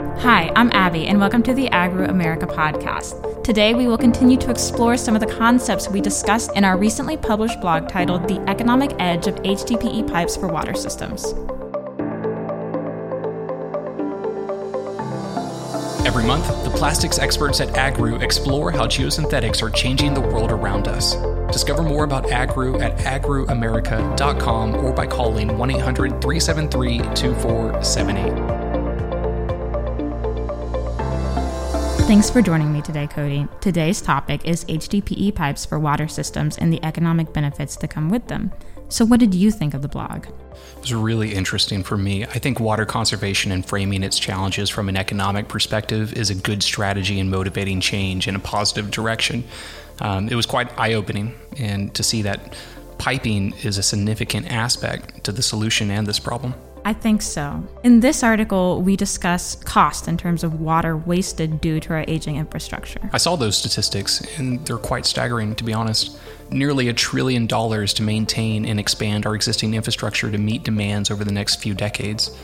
Hi, I'm Abby, and welcome to the Agru America podcast. Today, we will continue to explore some of the concepts we discussed in our recently published blog titled The Economic Edge of HDPE Pipes for Water Systems. Every month, the plastics experts at Agru explore how geosynthetics are changing the world around us. Discover more about Agru at agruamerica.com or by calling 1 800 373 2478. Thanks for joining me today, Cody. Today's topic is HDPE pipes for water systems and the economic benefits that come with them. So, what did you think of the blog? It was really interesting for me. I think water conservation and framing its challenges from an economic perspective is a good strategy in motivating change in a positive direction. Um, it was quite eye opening, and to see that piping is a significant aspect to the solution and this problem. I think so. In this article, we discuss cost in terms of water wasted due to our aging infrastructure. I saw those statistics, and they're quite staggering, to be honest. Nearly a trillion dollars to maintain and expand our existing infrastructure to meet demands over the next few decades.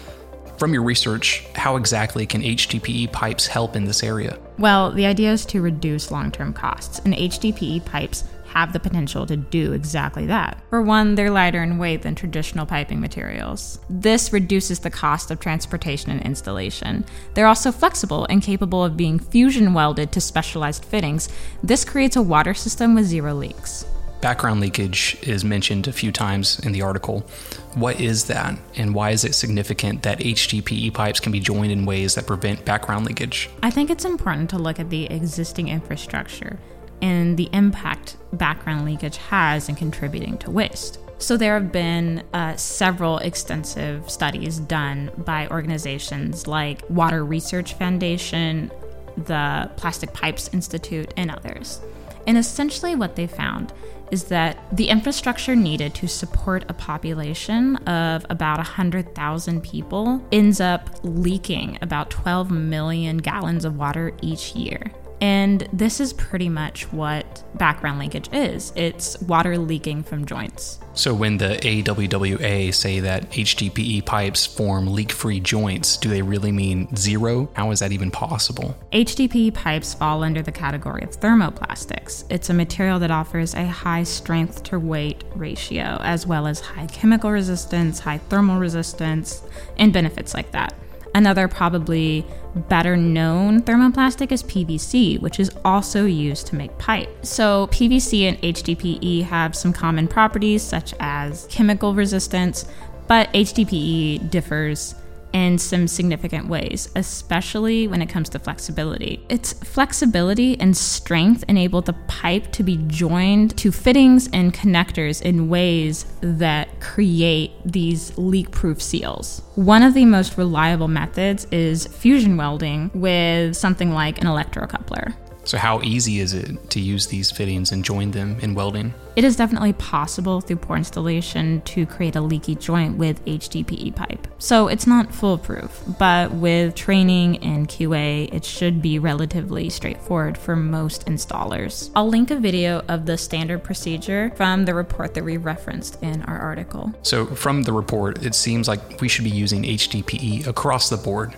From your research, how exactly can HDPE pipes help in this area? Well, the idea is to reduce long term costs, and HDPE pipes have the potential to do exactly that. For one, they're lighter in weight than traditional piping materials. This reduces the cost of transportation and installation. They're also flexible and capable of being fusion welded to specialized fittings. This creates a water system with zero leaks. Background leakage is mentioned a few times in the article. What is that, and why is it significant that HDPE pipes can be joined in ways that prevent background leakage? I think it's important to look at the existing infrastructure and the impact background leakage has in contributing to waste. So, there have been uh, several extensive studies done by organizations like Water Research Foundation, the Plastic Pipes Institute, and others. And essentially, what they found is that the infrastructure needed to support a population of about 100,000 people ends up leaking about 12 million gallons of water each year. And this is pretty much what background leakage is it's water leaking from joints. So, when the AWWA say that HDPE pipes form leak free joints, do they really mean zero? How is that even possible? HDPE pipes fall under the category of thermoplastics. It's a material that offers a high strength to weight ratio, as well as high chemical resistance, high thermal resistance, and benefits like that. Another probably better known thermoplastic is PVC, which is also used to make pipe. So, PVC and HDPE have some common properties such as chemical resistance, but HDPE differs in some significant ways, especially when it comes to flexibility. Its flexibility and strength enable the pipe to be joined to fittings and connectors in ways that create these leak proof seals. One of the most reliable methods is fusion welding with something like an electrocoupler. So, how easy is it to use these fittings and join them in welding? It is definitely possible through poor installation to create a leaky joint with HDPE pipe. So, it's not foolproof, but with training and QA, it should be relatively straightforward for most installers. I'll link a video of the standard procedure from the report that we referenced in our article. So, from the report, it seems like we should be using HDPE across the board.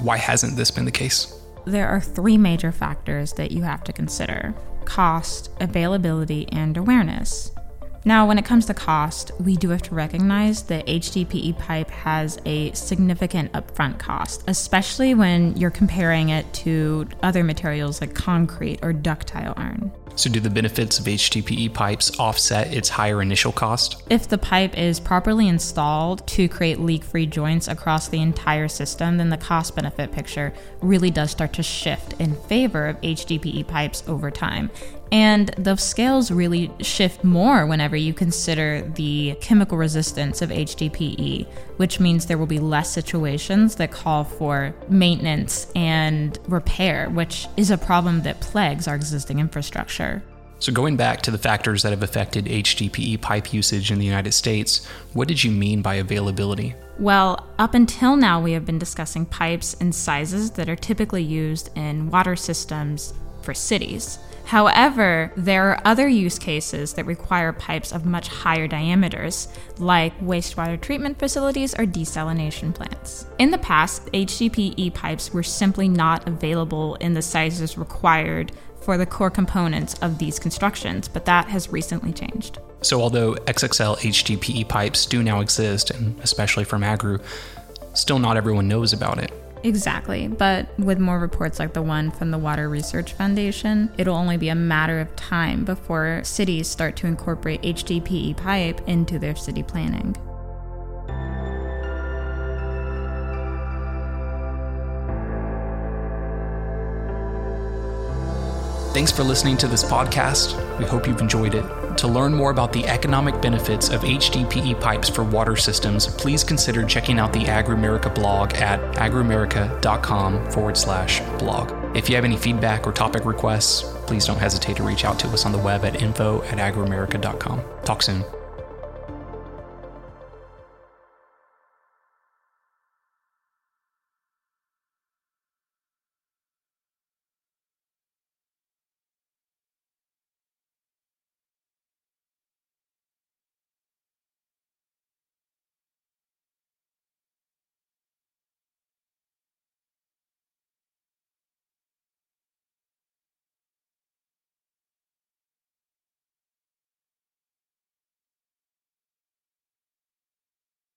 Why hasn't this been the case? There are three major factors that you have to consider cost, availability, and awareness. Now, when it comes to cost, we do have to recognize that HDPE pipe has a significant upfront cost, especially when you're comparing it to other materials like concrete or ductile iron. So, do the benefits of HDPE pipes offset its higher initial cost? If the pipe is properly installed to create leak free joints across the entire system, then the cost benefit picture really does start to shift in favor of HDPE pipes over time. And the scales really shift more whenever you consider the chemical resistance of HDPE, which means there will be less situations that call for maintenance and repair, which is a problem that plagues our existing infrastructure. So, going back to the factors that have affected HDPE pipe usage in the United States, what did you mean by availability? Well, up until now, we have been discussing pipes and sizes that are typically used in water systems for cities. However, there are other use cases that require pipes of much higher diameters, like wastewater treatment facilities or desalination plants. In the past, HDPE pipes were simply not available in the sizes required for the core components of these constructions, but that has recently changed. So, although XXL HDPE pipes do now exist, and especially from Agru, still not everyone knows about it. Exactly, but with more reports like the one from the Water Research Foundation, it'll only be a matter of time before cities start to incorporate HDPE pipe into their city planning. Thanks for listening to this podcast. We hope you've enjoyed it. To learn more about the economic benefits of HDPE pipes for water systems, please consider checking out the AgruAmerica blog at agruamerica.com forward slash blog. If you have any feedback or topic requests, please don't hesitate to reach out to us on the web at info at agruamerica.com. Talk soon.